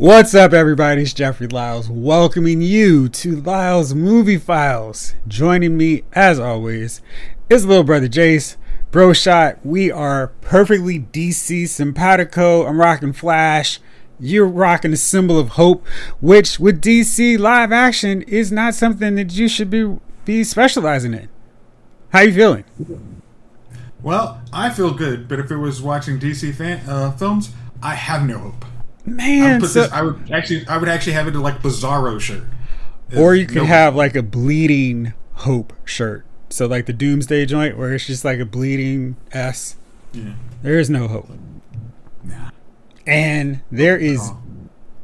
What's up, everybody? It's Jeffrey Lyles welcoming you to Lyles Movie Files. Joining me, as always, is little brother Jace. Bro Shot, we are perfectly DC simpatico. I'm rocking Flash. You're rocking the symbol of hope, which with DC live action is not something that you should be be specializing in. How you feeling? Well, I feel good, but if it was watching DC fan, uh, films, I have no hope. Man, I so- this, I would actually, I would actually have it in like Bizarro shirt, or you could No- have like a bleeding hope shirt. So like the Doomsday joint, where it's just like a bleeding S. Yeah. There is no hope, Nah. and there is Oh.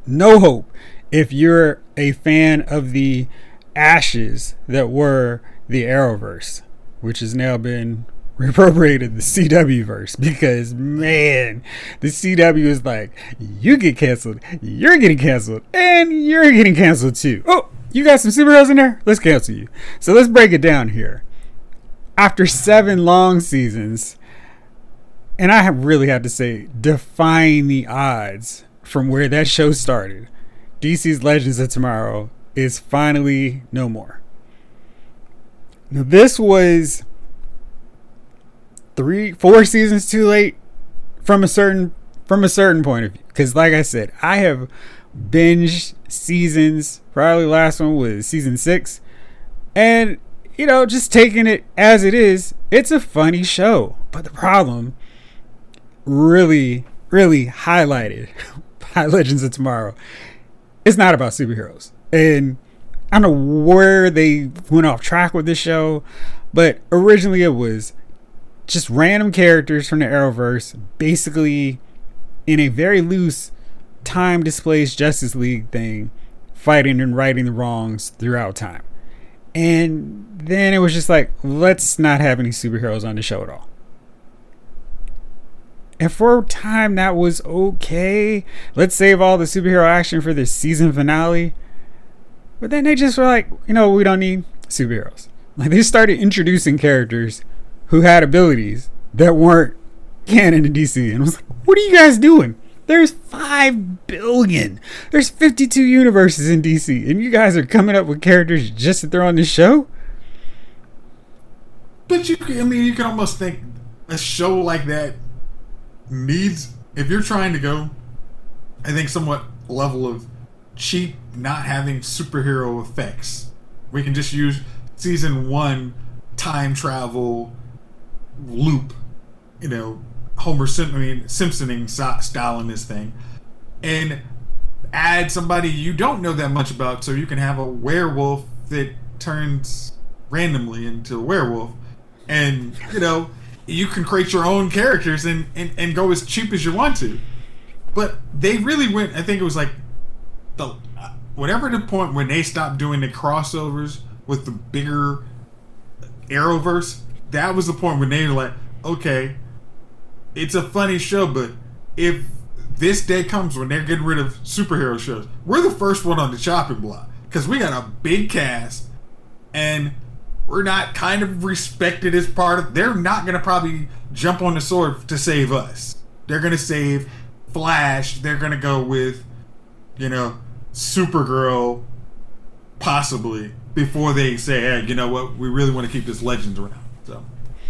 no hope if you're a fan of the ashes that were the Arrowverse, which has now been reappropriated the CW verse because man, the CW is like you get canceled, you're getting canceled, and you're getting canceled too. Oh, you got some superheroes in there? Let's cancel you. So let's break it down here. After seven long seasons, and I have really have to say, defying the odds from where that show started, DC's Legends of Tomorrow is finally no more. Now, this was three, four seasons too late from a certain from a certain point of view. Because, like I said, I have binged seasons. Probably last one was season six, and you know, just taking it as it is. It's a funny show, but the problem really, really highlighted by Legends of Tomorrow. It's not about superheroes. And I don't know where they went off track with this show, but originally it was just random characters from the Arrowverse, basically in a very loose time displaced Justice League thing, fighting and righting the wrongs throughout time. And then it was just like, let's not have any superheroes on the show at all. And for a time, that was okay. Let's save all the superhero action for the season finale. But then they just were like, you know, we don't need superheroes. Like they started introducing characters who had abilities that weren't canon in DC. And I was like, what are you guys doing? There's 5 billion. There's 52 universes in DC. And you guys are coming up with characters just to throw on the show? But you, I mean, you can almost think a show like that needs, if you're trying to go, I think somewhat level of cheap, not having superhero effects. We can just use season one time travel loop, you know, Homer Sim- I mean, Simpsoning so- style in this thing, and add somebody you don't know that much about, so you can have a werewolf that turns randomly into a werewolf, and you know, you can create your own characters and and, and go as cheap as you want to. But they really went. I think it was like the whatever the point when they stopped doing the crossovers with the bigger Arrowverse. That was the point when they were like, okay, it's a funny show, but if this day comes when they're getting rid of superhero shows, we're the first one on the chopping block because we got a big cast and we're not kind of respected as part of. They're not gonna probably jump on the sword to save us. They're gonna save Flash. They're gonna go with, you know, Supergirl, possibly before they say, hey, you know what, we really want to keep this Legends around.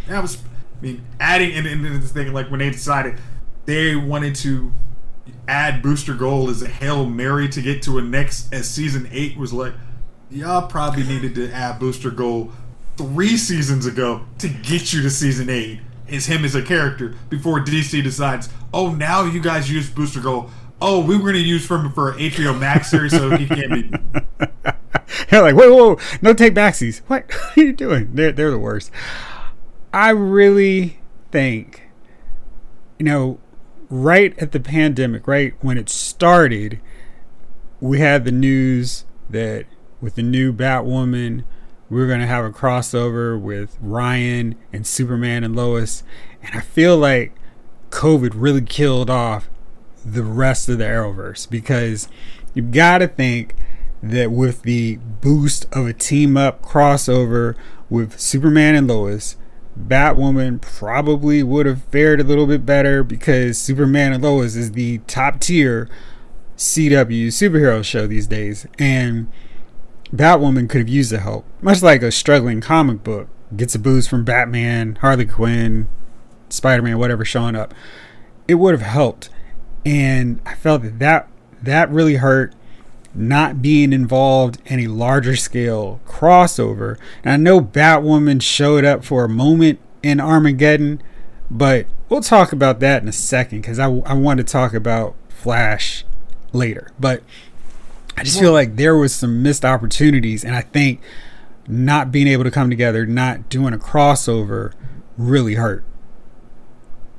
That was, I mean, adding and, and this thing like when they decided they wanted to add Booster Gold as a hail mary to get to a next as season eight was like, y'all probably needed to add Booster Gold three seasons ago to get you to season eight as him as a character before DC decides, oh, now you guys use Booster Gold. Oh, we were going to use him for HBO Max series, so he can't be. They're like, whoa, whoa, no take backsies. What? what are you doing? They're, they're the worst. I really think, you know, right at the pandemic, right when it started, we had the news that with the new Batwoman, we were going to have a crossover with Ryan and Superman and Lois. And I feel like COVID really killed off the rest of the Arrowverse because you've got to think that with the boost of a team up crossover with Superman and Lois, Batwoman probably would have fared a little bit better because Superman and Lois is the top tier CW superhero show these days, and Batwoman could have used the help, much like a struggling comic book. Gets a boost from Batman, Harley Quinn, Spider Man, whatever showing up. It would have helped, and I felt that that, that really hurt not being involved in a larger scale crossover. And I know Batwoman showed up for a moment in Armageddon, but we'll talk about that in a second because I, I want to talk about Flash later. But I just feel like there was some missed opportunities, and I think not being able to come together, not doing a crossover, really hurt.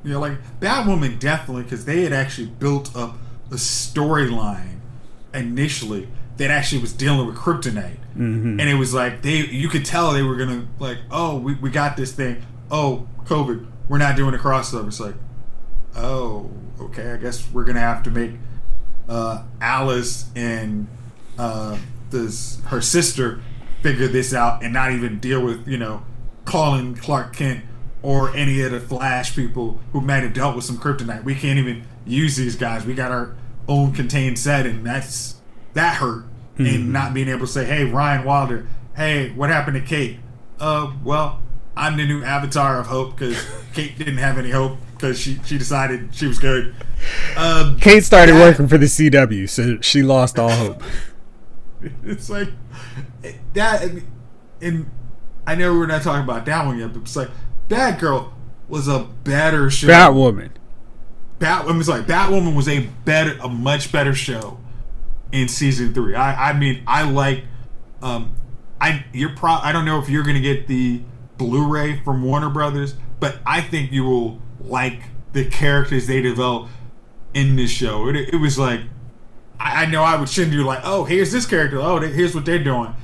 Yeah, like Batwoman definitely because they had actually built up a storyline initially that actually was dealing with kryptonite, Mm-hmm. and it was like they you could tell they were gonna like oh we, we got this thing oh COVID we're not doing a crossover it's like oh okay I guess we're gonna have to make uh, Alice and uh, this her sister figure this out and not even deal with you know calling Clark Kent or any of the Flash people who might have dealt with some kryptonite. We can't even use these guys. We got our own contained set, and that's that hurt. And not being able to say, "Hey, Ryan Wilder, hey, what happened to Kate?" Uh, well, I'm the new avatar of hope because Kate didn't have any hope because she she decided she was good. Um, Kate started that- working for the CW, so she lost all hope. it's like that and I know we're not talking about that one yet, but it's like Batgirl was a better show. Batwoman. Batwoman was like Batwoman was a better, a much better show in season three. I, I mean, I like, um, I you're pro. I don't know if you're gonna get the Blu-ray from Warner Brothers, but I think you will like the characters they develop in this show. It, it was like, I, I know I would send you like, oh, here's this character. Oh, they- here's what they're doing,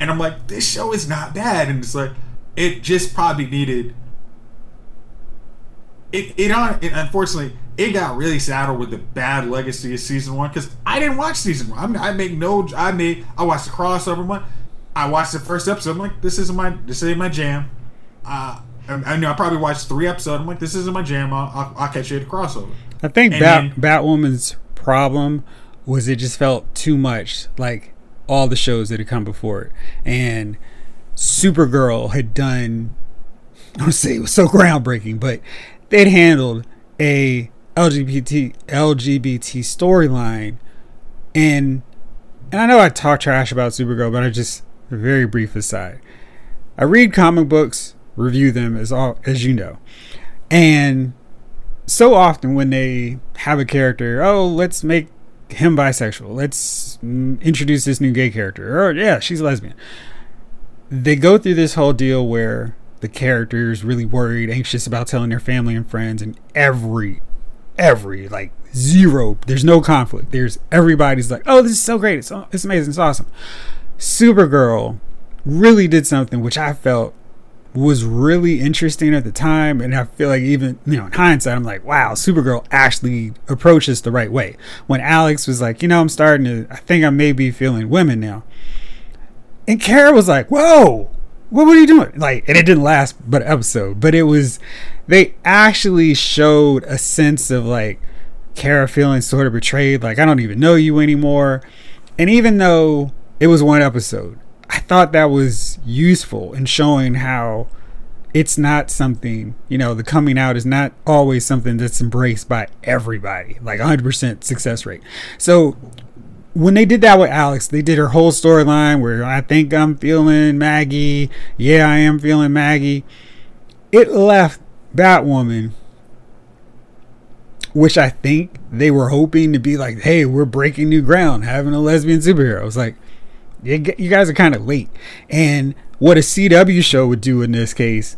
and I'm like, this show is not bad, and it's like, it just probably needed it, it on it, unfortunately it got really saddled with the bad legacy of season one because I didn't watch season one. I, mean, I make no. I made. I watched the crossover one. I watched the first episode. I'm like, this isn't my. This ain't my jam. Uh, I, I know I probably watched three episodes. I'm like, this isn't my jam. I'll, I'll, I'll catch you at the crossover. I think And Bat then- Batwoman's problem was it just felt too much like all the shows that had come before it, and Supergirl had done. I don't say it was so groundbreaking, but they'd handled a LGBT LGBT storyline, and and I know I talk trash about Supergirl, but I just very brief aside. I read comic books, review them as all as you know, and so often when they have a character, oh, let's make him bisexual. Let's introduce this new gay character. Or yeah, she's lesbian. They go through this whole deal where the character is really worried, anxious about telling their family and friends, and every, every like zero. There's no conflict. There's everybody's like, oh, this is so great. It's it's amazing. It's awesome. Supergirl really did something which I felt was really interesting at the time and I feel like even you know in hindsight I'm like wow Supergirl actually approached this the right way when Alex was like you know I'm starting to I think I may be feeling women now and Kara was like whoa what were you doing like and it didn't last but episode but it was they actually showed a sense of like Kara feeling sort of betrayed like I don't even know you anymore and even though it was one episode I thought that was useful in showing how it's not something, you know, the coming out is not always something that's embraced by everybody, like 100% success rate. So when they did that with Alex, they did her whole storyline where I think I'm feeling Maggie. Yeah, I am feeling Maggie. It left Batwoman, which I think they were hoping to be like, hey, we're breaking new ground, having a lesbian superhero. It was like, you guys are kind of late. And what a CW show would do in this case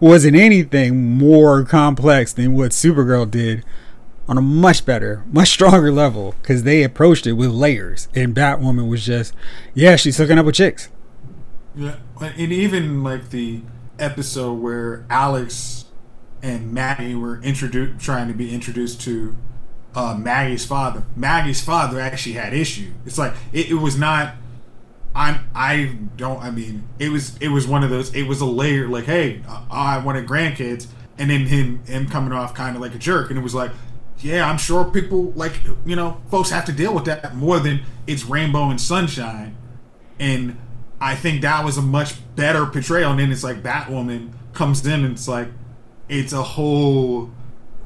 wasn't anything more complex than what Supergirl did on a much better, much stronger level because they approached it with layers. And Batwoman was just, yeah, she's hooking up with chicks. Yeah, and even like the episode where Alex and Maggie were introduced, trying to be introduced to uh, Maggie's father. Maggie's father actually had issue. It's like it, it was not. I'm. I don't. I mean, it was. It was one of those. It was a layer. Like, hey, uh, I wanted grandkids, and then him him coming off kind of like a jerk, and it was like yeah, I'm sure people like you know folks have to deal with that more than it's rainbow and sunshine, and I think that was a much better portrayal. And then it's like Batwoman comes in and it's like it's a whole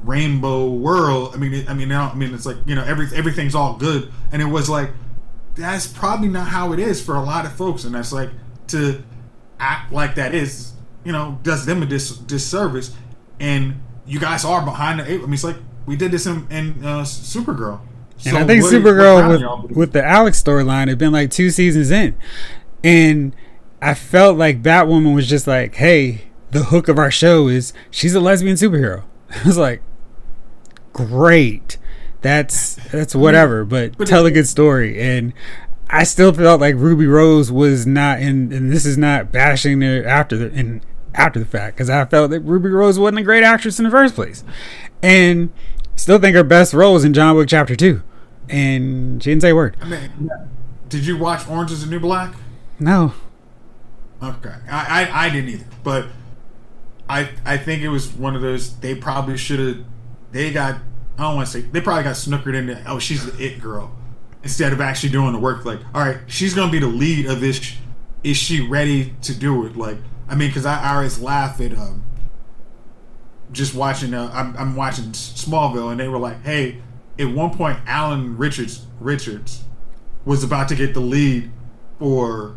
rainbow world. I mean, it, I mean, now, I mean, it's like you know, every everything's all good, and it was like that's probably not how it is for a lot of folks, and that's like to act like that is, you know, does them a dis- disservice, and you guys are behind the. I mean, it's like we did this in, in uh, Supergirl. And I think what- Supergirl with, with the Alex storyline had been like two seasons in. And I felt like Batwoman was just like, hey, the hook of our show is she's a lesbian superhero. I was like, great. That's that's whatever, but, but tell a good story. And I still felt like Ruby Rose was not in, and this is not bashing her after the in after the fact because I felt that Ruby Rose wasn't a great actress in the first place, and still think her best role was in John Wick Chapter Two, and she didn't say a word. I mean, did you watch Orange Is the New Black? No, Okay, I, I, I didn't either, but I I think it was one of those they probably should have they got I don't want to say they probably got snookered into oh she's the it girl instead of actually doing the work like all right she's gonna be the lead of this is she ready to do it like I mean because I, I always laugh at um just watching uh, I'm, I'm watching Smallville and they were like hey at one point Alan Richards Richards was about to get the lead for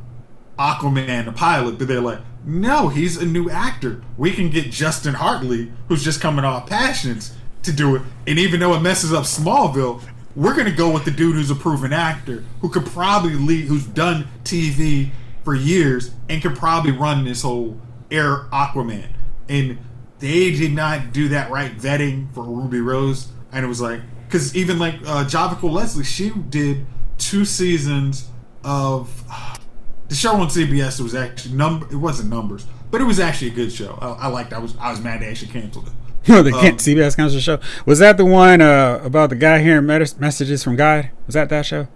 Aquaman, the pilot, but they're like, no, he's a new actor. We can get Justin Hartley, who's just coming off Passions, to do it. And even though it messes up Smallville, we're gonna go with the dude who's a proven actor, who could probably lead, who's done TV for years, and could probably run this whole air Aquaman. And they did not do that right vetting for Ruby Rose, and it was like, because even like uh, Javicia Leslie, she did two seasons of the show on CBS It was actually number. It wasn't numbers, but it was actually a good show. I, I liked. I was I was mad they actually canceled it. no, the can't CBS canceled the show. Was that the one uh, about the guy hearing mes- messages from God? Was that that show?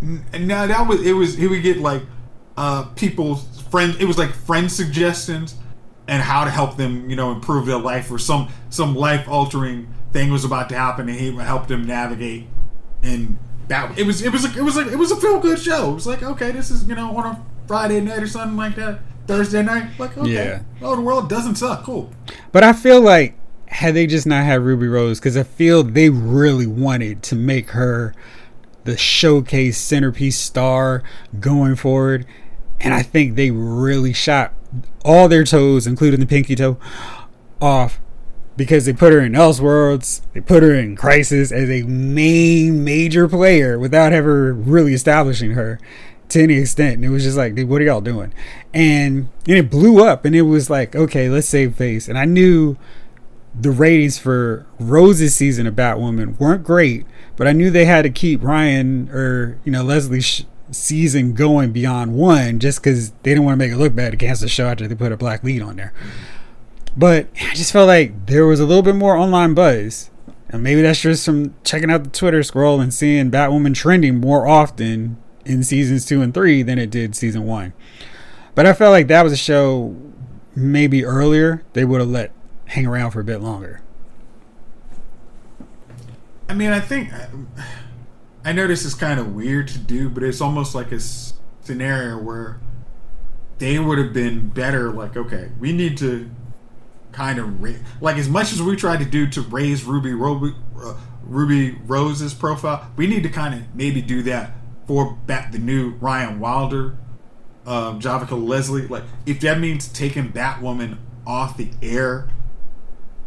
Now that was it was he would get like uh people's friends? It was like friend suggestions and how to help them, you know, improve their life or some some life altering thing was about to happen, and he would help them navigate. And that it was it was like it was like it was a feel good show. It was like okay, this is you know on a Friday night or something like that, Thursday night. Like okay, Yeah. oh the world doesn't suck. Cool. But I feel like had they just not had Ruby Rose, because I feel they really wanted to make her the showcase centerpiece star going forward. And I think they really shot all their toes, including the pinky toe, off because they put her in Elseworlds, they put her in Crisis as a main major player without ever really establishing her to any extent. And it was just like, dude, what are y'all doing? And and it blew up, and it was like, okay, let's save face. And I knew the ratings for Rose's season of Batwoman weren't great, but I knew they had to keep Ryan or you know Leslie's season going beyond one, just because they didn't want to make it look bad cancel the show after they put a black lead on there. But I just felt like there was a little bit more online buzz. And maybe that's just from checking out the Twitter scroll and seeing Batwoman trending more often in seasons two and three than it did season one. But I felt like that was a show maybe earlier they would have let hang around for a bit longer. I mean, I think I know this is kind of weird to do, but it's almost like a scenario where they would have been better. Like, okay, we need to kind of ra- like as much as we tried to do to raise Ruby Ruby, uh, Ruby Rose's profile, we need to kind of maybe do that for bat the new Ryan Wilder, um, Javicia Leslie. Like, if that means taking Batwoman off the air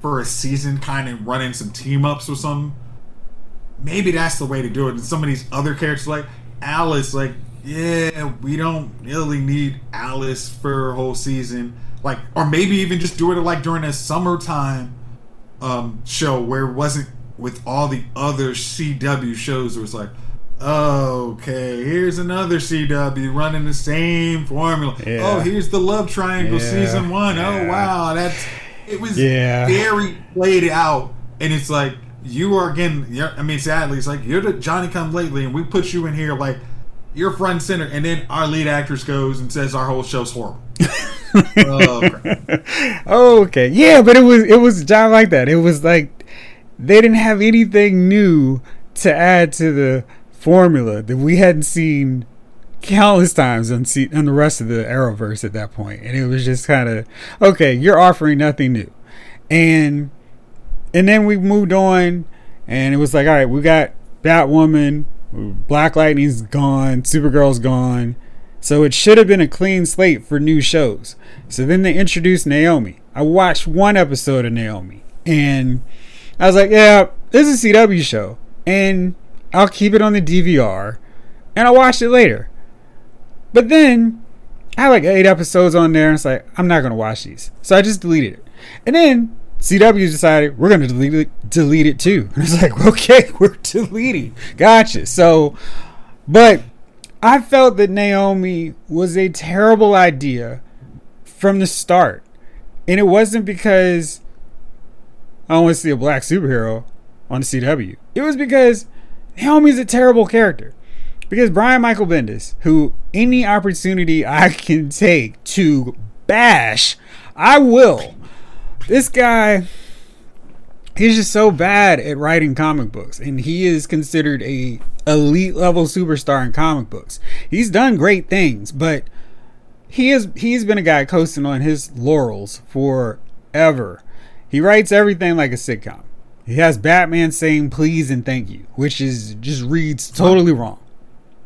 for a season, kind of running some team ups or something maybe that's the way to do it. And some of these other characters, like Alice, like yeah, we don't really need Alice for a whole season. Like, or maybe even just do it like during a summertime um, show where it wasn't with all the other CW shows. Where it's like, oh, okay, here's another CW running the same formula. Yeah. Oh, here's the love triangle Yeah, season one. Oh yeah. wow, that's it was Yeah. very played out, and it's like you are again. I mean, sadly, it's like you're the Johnny Come Lately, and we put you in here like you're front center, and then our lead actress goes and says our whole show's horrible. oh, okay, yeah, but it was it was job like that. It was like they didn't have anything new to add to the formula that we hadn't seen countless times on, see, on the rest of the Arrowverse at that point, and it was just kind of okay. You're offering nothing new, and and then we moved on, and it was like, all right, we got Batwoman, Black Lightning's gone, Supergirl's gone, so it should have been a clean slate for new shows. So then they introduced Naomi. I watched one episode of Naomi, and I was like, yeah, this is a CW show, and I'll keep it on the DVR, and I'll watch it later. But then I had like eight episodes on there, and it's like, I'm not gonna watch these. So I just deleted it. And then CW decided we're gonna delete it, delete it too. And it's like, okay, we're deleting. Gotcha. So, but I felt that Naomi was a terrible idea from the start. And it wasn't because I don't want to see a black superhero on the CW. It was because Naomi's a terrible character. Because Brian Michael Bendis, who any opportunity I can take to bash, I will. This guy, he's just so bad at writing comic books, and he is considered a elite level superstar in comic books. He's done great things, but he is he's been a guy coasting on his laurels forever. He writes everything like a sitcom. He has Batman saying please and thank you, which is just reads totally wrong.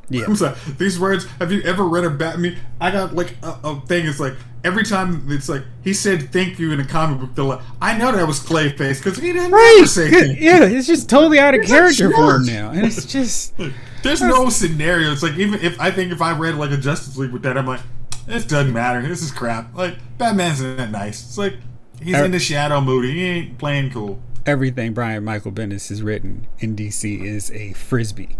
Yeah. I'm sorry. These words. Have you ever read a Batman? I got like a, a, thing. It's like every time it's like he said thank you in a comic book. They're like, I know that was Clayface because he didn't right. say thank you. Yeah, it's just totally out of character for him now, and it's just there's no scenario. It's like even if I think if I read like a Justice League with that, I'm like, this doesn't matter. This is crap. Like Batman's not that nice. It's like he's in the shadow mood. He ain't playing cool. Everything Brian Michael Bendis has written in DC is a frisbee.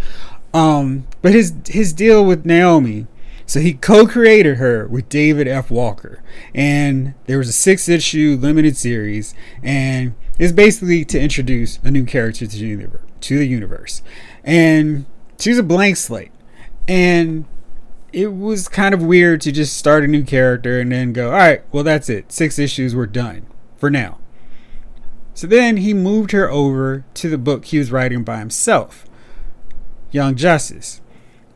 Um, but his his deal with Naomi, so he co-created her with David F. Walker, and there was a six-issue limited series, and it's basically to introduce a new character to the universe. To the universe, and she's a blank slate, and it was kind of weird to just start a new character and then go, all right, well that's it, six issues, we're done for now. So then he moved her over to the book he was writing by himself. Young Justice.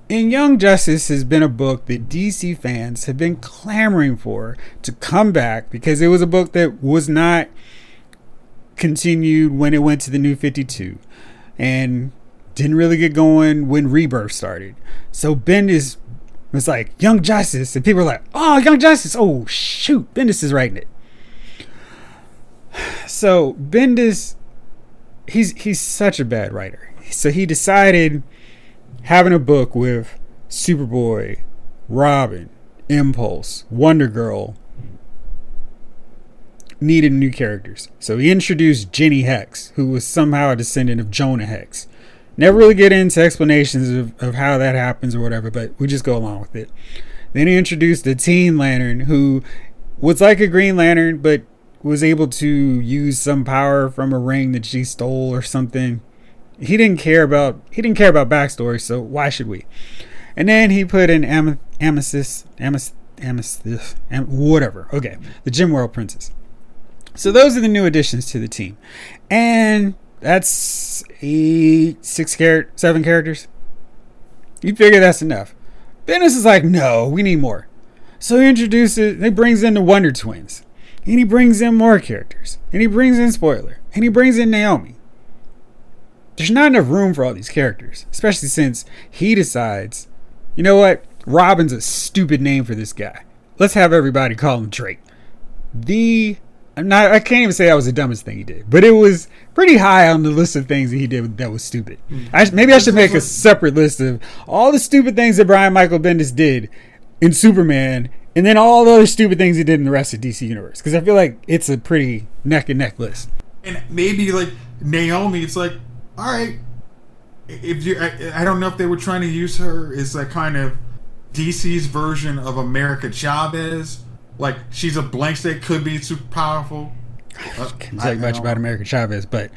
And Young Justice has been a book that DC fans have been clamoring for to come back because it was a book that was not continued when it went to the new 52 and didn't really get going when Rebirth started. So Bendis was like, Young Justice. And people were like, oh, Young Justice. Oh, shoot. Bendis is writing it. So Bendis, he's he's such a bad writer. So he decided having a book with Superboy, Robin, Impulse, Wonder Girl needed new characters. So he introduced Jenny Hex, who was somehow a descendant of Jonah Hex. Never really get into explanations of, of how that happens or whatever, but we just go along with it. Then he introduced the Teen Lantern, who was like a Green Lantern, but was able to use some power from a ring that she stole or something he didn't care about he didn't care about backstory, so why should we? And then he put in Am- Amethyst, Amethyst, Amethyst, Am- whatever. Okay, the Gem World Princess. So those are the new additions to the team, and that's eight, six char- seven characters. You figure that's enough. Bendis is like, no, we need more. So he introduces, he brings in the Wonder Twins, and he brings in more characters, and he brings in Spoiler, and he brings in Naomi there's not enough room for all these characters, especially since he decides, you know what? Robin's a stupid name for this guy. Let's have everybody call him Drake. The I'm not I can't even say that was the dumbest thing he did, but it was pretty high on the list of things that he did that was stupid. Mm. I, maybe I should make a separate list of all the stupid things that Brian Michael Bendis did in Superman, and then all the other stupid things he did in the rest of DC Universe. Because I feel like it's a pretty neck and neck list. And maybe like Naomi, it's like all right. If you, I, I don't know if they were trying to use her as a kind of DC's version of America Chavez. Like she's a blank state, could be super powerful. Uh, Can't say much about America Chavez, but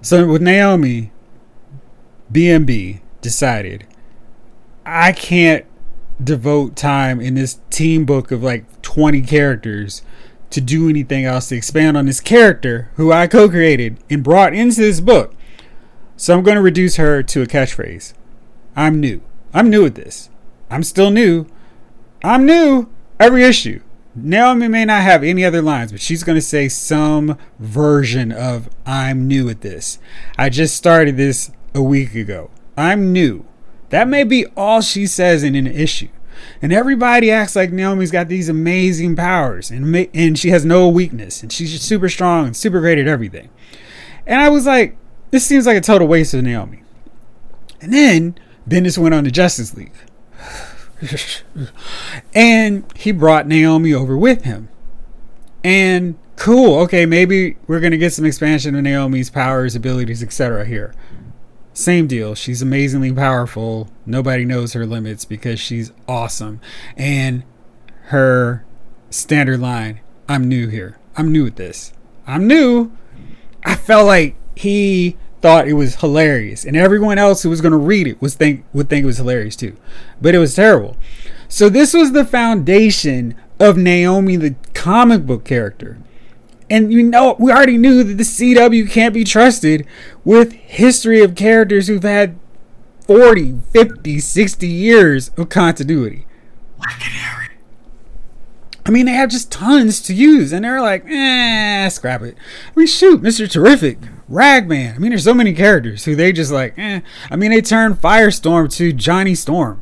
so with Naomi, BMB decided I can't devote time in this team book of like 20 characters to do anything else to expand on this character who I co created and brought into this book. So I'm going to reduce her to a catchphrase I'm new. I'm new at this. I'm still new. I'm new every issue. Naomi may not have any other lines, but she's going to say some version of I'm new at this. I just started this a week ago. I'm new. That may be all she says in an issue. And everybody acts like Naomi's got these amazing powers and and she has no weakness and she's super strong and super great at everything. And I was like, this seems like a total waste of Naomi. And then Bendis went on to Justice League. and he brought Naomi over with him. And cool, okay, maybe we're going to get some expansion of Naomi's powers, abilities, etc. here. Same deal. She's amazingly powerful. Nobody knows her limits because she's awesome. And her standard line I'm new here. I'm new at this. I'm new. I felt like he thought it was hilarious, and everyone else who was going to read it was think would think it was hilarious too. But it was terrible. So this was the foundation of Naomi, the comic book character. And you know, we already knew that the CW can't be trusted with history of characters who've had 40, 50, 60 years of continuity. I mean, they have just tons to use, and they're like, eh, scrap it. I mean, shoot, Mr. Terrific, Ragman. I mean, there's so many characters who they just like, eh. I mean, they turned Firestorm to Johnny Storm,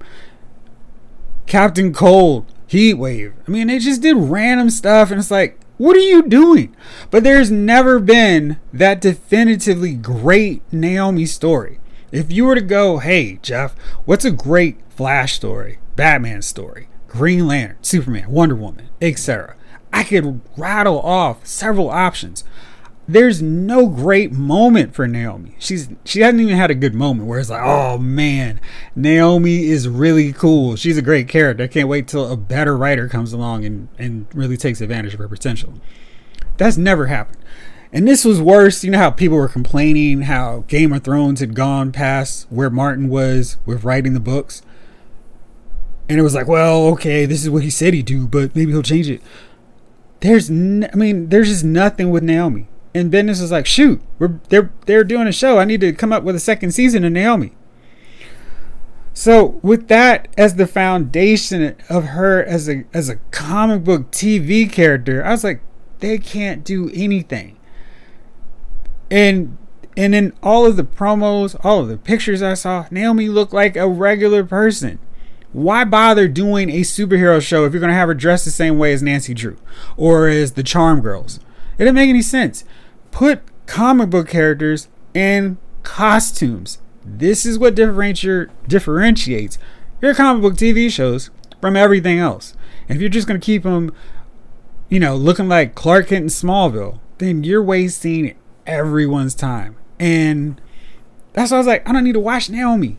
Captain Cold, Heat Wave. I mean, they just did random stuff, and it's like, what are you doing? But there's never been that definitively great Naomi story. If you were to go, hey, Jeff, what's a great Flash story, Batman story, Green Lantern, Superman, Wonder Woman, etc., I could rattle off several options there's no great moment for Naomi. She's she hasn't even had a good moment where it's like, oh man, Naomi is really cool. She's a great character. I can't wait till a better writer comes along and, and really takes advantage of her potential. That's never happened. And this was worse. You know how people were complaining how Game of Thrones had gone past where Martin was with writing the books. And it was like, well, okay, this is what he said he'd do, but maybe he'll change it. There's, n- I mean, there's just nothing with Naomi and Bendis is like, shoot, we're they're they're doing a show. I need to come up with a second season of Naomi. So with that as the foundation of her as a as a comic book TV character, I was like, they can't do anything. And and in all of the promos, all of the pictures I saw, Naomi looked like a regular person. Why bother doing a superhero show if you're going to have her dressed the same way as Nancy Drew or as the Charm Girls? It didn't make any sense put comic book characters in costumes. This is what differentiates your comic book TV shows from everything else. And if you're just going to keep them, you know, looking like Clark Kent in Smallville, then you're wasting everyone's time. And that's why I was like, I don't need to watch Naomi.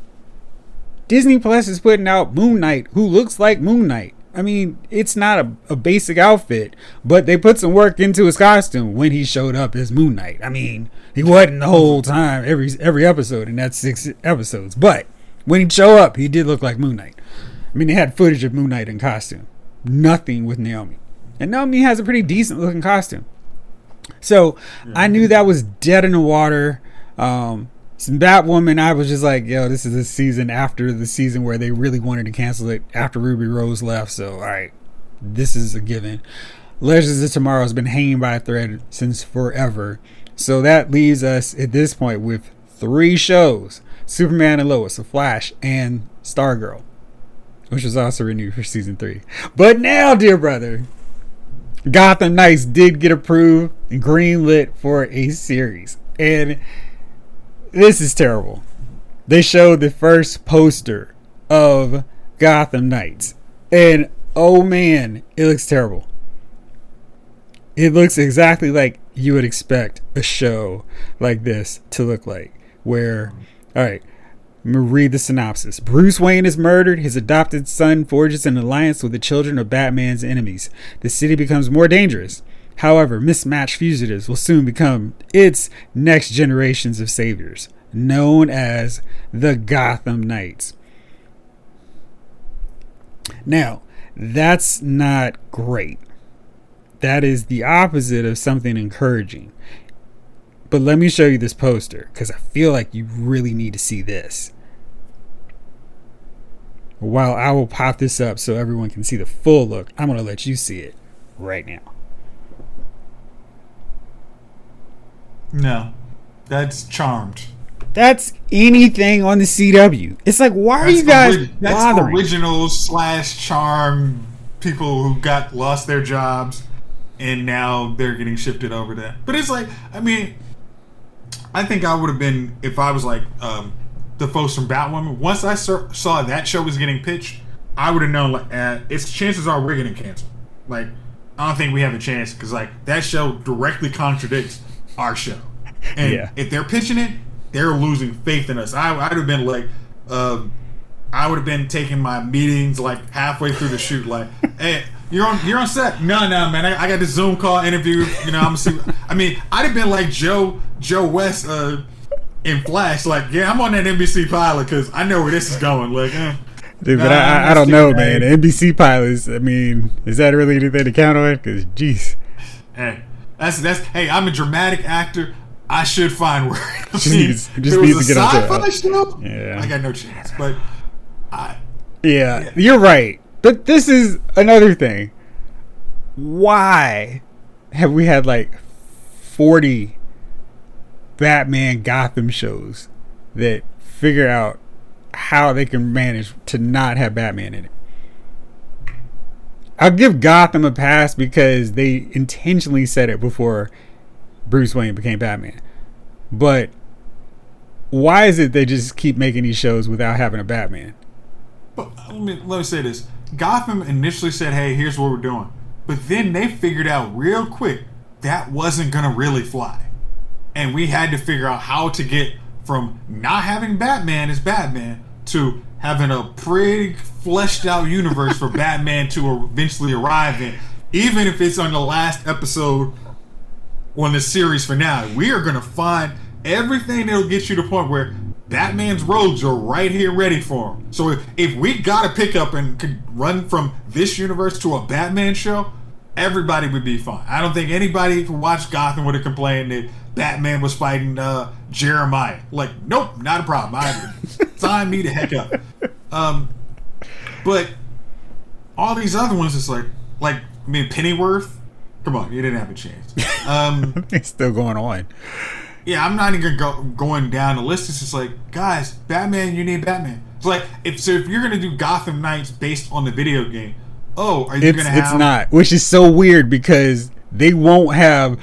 Disney Plus is putting out Moon Knight, who looks like Moon Knight. I mean, it's not a, a basic outfit, but they put some work into his costume when he showed up as Moon Knight. I mean, he wasn't the whole time every every episode in that six episodes, but when he'd show up, he did look like Moon Knight. I mean, they had footage of Moon Knight in costume. Nothing with Naomi, and Naomi has a pretty decent looking costume. So I knew that was dead in the water. Um, some Batwoman, I was just like, yo, this is the season after the season where they really wanted to cancel it after Ruby Rose left. So, all right, this is a given. Legends of Tomorrow has been hanging by a thread since forever. So that leaves us at this point with three shows Superman and Lois, The Flash, and Stargirl, which was also renewed for season three. But now, dear brother, Gotham Knights did get approved and greenlit for a series. And this is terrible. They showed the first poster of Gotham Knights. And oh man, it looks terrible. It looks exactly like you would expect a show like this to look like. Where, all right, read the synopsis. Bruce Wayne is murdered. His adopted son forges an alliance with the children of Batman's enemies. The city becomes more dangerous. However, mismatched fugitives will soon become its next generations of saviors, known as the Gotham Knights. Now, that's not great. that is the opposite of something encouraging. But let me show you this poster because I feel like you really need to see this. While I will pop this up so everyone can see the full look, I'm going to let you see it right now. No, that's charmed. That's anything on the CW. It's like, why are you guys ori- that's bothering? original slash charm people who got lost their jobs and now they're getting shifted over there. But it's like, I mean, I think I would have been if I was like um, the folks from Batwoman. Once I saw that show was getting pitched, I would have known like uh, its chances are we're getting canceled. Like, I don't think we have a chance because like that show directly contradicts our show. And Yeah. if they're pitching it, they're losing faith in us. I, I'd have been like, um, I would have been taking my meetings like halfway through the shoot, like, hey, you're on you're on set. No, no, man, I, I got this Zoom call interview. You know, I'm gonna see. I mean, I'd have been like Joe Joe West uh, in Flash, like, yeah, I'm on that NBC pilot because I know where this is going. Like, eh. Dude, but Nah, I, I, I don't know, man. NBC pilots, I mean, is that really anything to count on? Because, jeez. hey, that's that's hey, I'm a dramatic actor. I should find. I Just mean, needs- if just it needs was to get sci-fi show. Yeah. I got no chance. But I, Yeah, Yeah. you're right. But this is another thing. Why have we had like 40 Batman Gotham shows that figure out how they can manage to not have Batman in it? I'll give Gotham a pass because they intentionally said it before Bruce Wayne became Batman. But why is it they just keep making these shows without having a Batman? But uh, let me let me say this: Gotham initially said, "Hey, here's what we're doing," but then they figured out real quick that wasn't gonna really fly, and we had to figure out how to get from not having Batman as Batman to having a pretty fleshed out universe for Batman to eventually arrive in, even if it's on the last episode on the series finale. We are gonna find everything that'll get you to the point where Batman's roads are right here ready for him. So if, if we got to pick up and could run from this universe to a Batman show, everybody would be fine. I don't think anybody who watched Gotham would have complained that Batman was fighting uh, Jeremiah. Like, nope, not a problem. I sign me to heck up. Um, but all these other ones, it's like, like I mean, Pennyworth. Come on, you didn't have a chance. Um, It's still going on. yeah, I'm not even go going down the list. It's just like, guys, Batman, you need Batman. It's like if so if you're gonna do Gotham Knights based on the video game, oh, are you It's gonna have? it's not, which is so weird because they won't have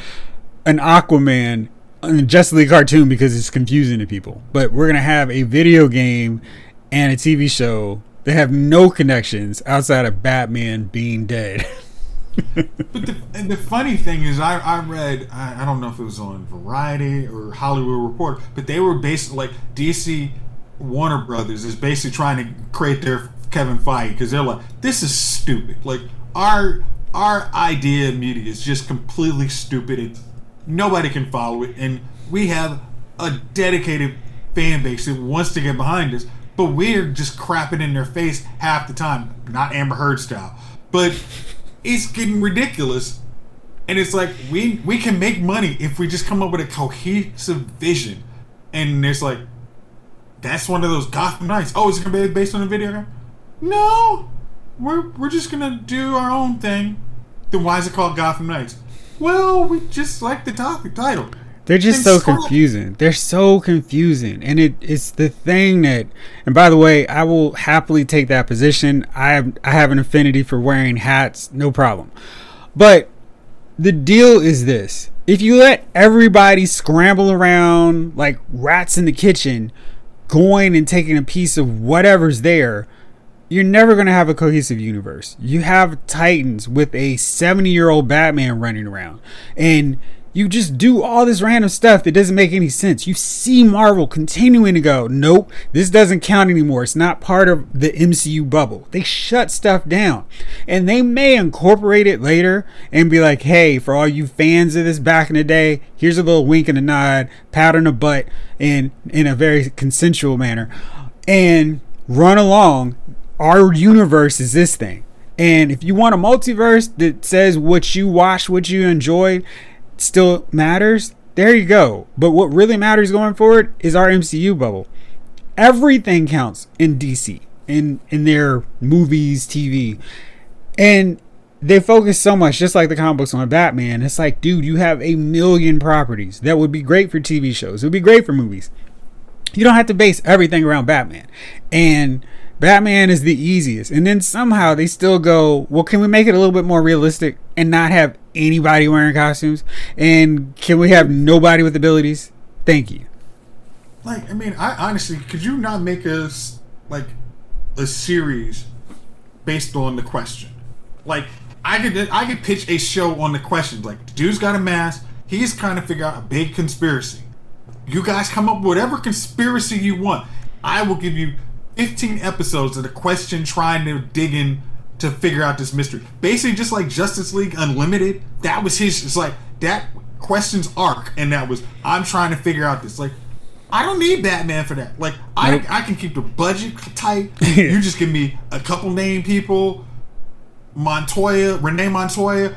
an Aquaman in Justice League cartoon because it's confusing to people. But we're gonna have a video game and a TV show that have no connections outside of Batman being dead. But the, the funny thing is, I, I read, I, I don't know if it was on Variety or Hollywood Report, but they were basically like DC Warner Brothers is basically trying to create their Kevin Feige because they're like, this is stupid. Like our our idea of media is just completely stupid. It's, nobody can follow it, and we have a dedicated fan base that wants to get behind us, but we're just crapping in their face half the time. Not Amber Heard style, but it's getting ridiculous. And it's like we we can make money if we just come up with a cohesive vision. And it's like that's one of those Gotham Knights. Oh, is it gonna be based on a video game? No, we're we're just gonna do our own thing. Then why is it called Gotham Knights? Well, we just like the topic title. They're just so confusing. They're so confusing, and it it's the thing that. And by the way, I will happily take that position. I have I have an affinity for wearing hats, no problem. But the deal is this: if you let everybody scramble around like rats in the kitchen, going and taking a piece of whatever's there, you're never going to have a cohesive universe. You have Titans with a 70 year old Batman running around, and you just do all this random stuff that doesn't make any sense. You see Marvel continuing to go, nope, this doesn't count anymore. It's not part of the MCU bubble. They shut stuff down, and they may incorporate it later and be like, hey, for all you fans of this back in the day, here's a little wink and a nod, pat on the butt, and in a very consensual manner, and run along our universe is this thing. And if you want a multiverse that says what you watch, what you enjoyed, still matters, there you go. But what really matters going forward is our MCU bubble. Everything counts in DC, in in their movies, TV. And they focus so much, just like the comic books on Batman. It's like, dude, you have a million properties that would be great for TV shows. It would be great for movies. You don't have to base everything around Batman. And Batman is the easiest. And then somehow they still go, well, can we make it a little bit more realistic and not have anybody wearing costumes? And can we have nobody with abilities? Thank you. Like, I mean, I honestly, could you not make us like a series based on the question? Like, I could I could pitch a show on the question. Like, the dude's got a mask. He's kind of figure out a big conspiracy. You guys come up with whatever conspiracy you want. I will give you 15 episodes of the question trying to dig in to figure out this mystery. Basically, just like Justice League Unlimited, that was his. It's like that questions arc, and that was I'm trying to figure out this. Like, I don't need Batman for that. Like, I I can keep the budget tight. you just give me a couple name people, Montoya, Renee Montoya.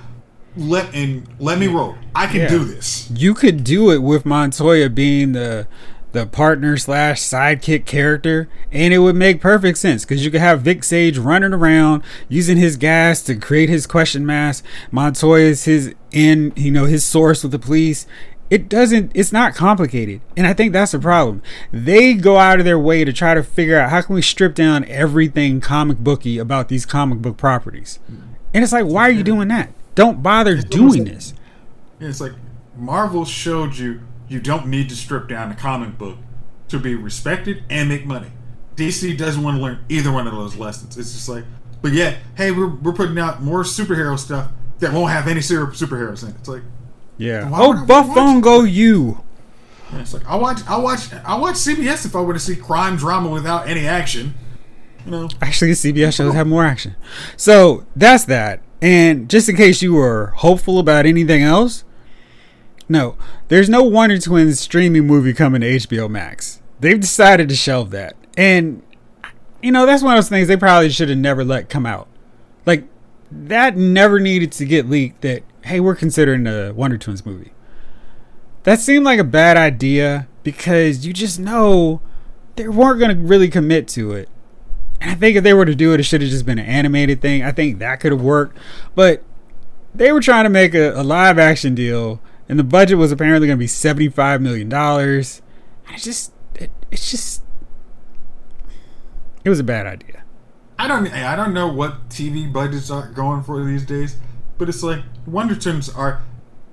Let and let me roll. I can Yeah. do this. You could do it with Montoya being the the partner slash sidekick character, and it would make perfect sense because you could have Vic Sage running around using his gas to create his question mask. Montoya is his in, you know, his source with the police. It doesn't. It's not complicated, and I think that's the problem. They go out of their way to try to figure out how can we strip down everything comic booky about these comic book properties, and it's like, why are you doing that? Don't bother doing this. Yeah, It's like Marvel showed you you don't need to strip down the comic book to be respected and make money. DC doesn't want to learn either one of those lessons. It's just like, but yeah, hey, we're, we're putting out more superhero stuff that won't have any super, superheroes in it. It's like, Yeah. Oh, would I Buff watch Bongo, you. yeah, it's like I watch I watch I watch CBS if I want to see crime drama without any action. You know, Actually, CBS shows have more action. So that's that. And just in case you were hopeful about anything else, no, there's no Wonder Twins streaming movie coming to HBO Max. They've decided to shelve that. And, you know, that's one of those things they probably should have never let come out. Like, that never needed to get leaked that, hey, we're considering a Wonder Twins movie. That seemed like a bad idea because you just know they weren't going to really commit to it. And I think if they were to do it, it should have just been an animated thing. I think that could have worked. But they were trying to make a, a live action deal, and the budget was apparently going to be $75 million. I just, it, it's just, it was a bad idea. I don't I don't know what TV budgets are going for these days, but it's like Wonder Twins are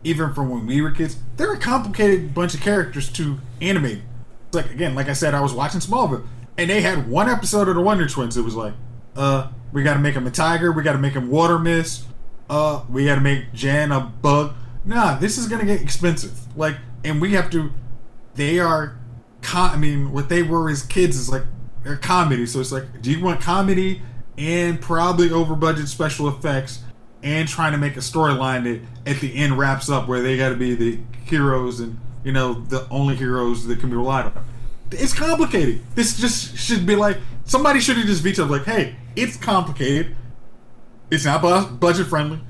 even from when we were kids. They're a complicated bunch of characters to animate. It's like again, like I said, I was watching Smallville, and they had one episode of the Wonder Twins. It was like, uh, we got to make him a tiger, we got to make him water mist, uh, we got to make Jan a bug. Nah, this is gonna get expensive. Like, and we have to. They are, com- I mean, what they were as kids is like they're comedy. So it's like, do you want comedy and probably over budget special effects and trying to make a storyline that at the end wraps up where they got to be the heroes and you know the only heroes that can be relied on. It's complicated. This just should be like somebody should have just vetoed like, hey, it's complicated. It's not bu- budget friendly,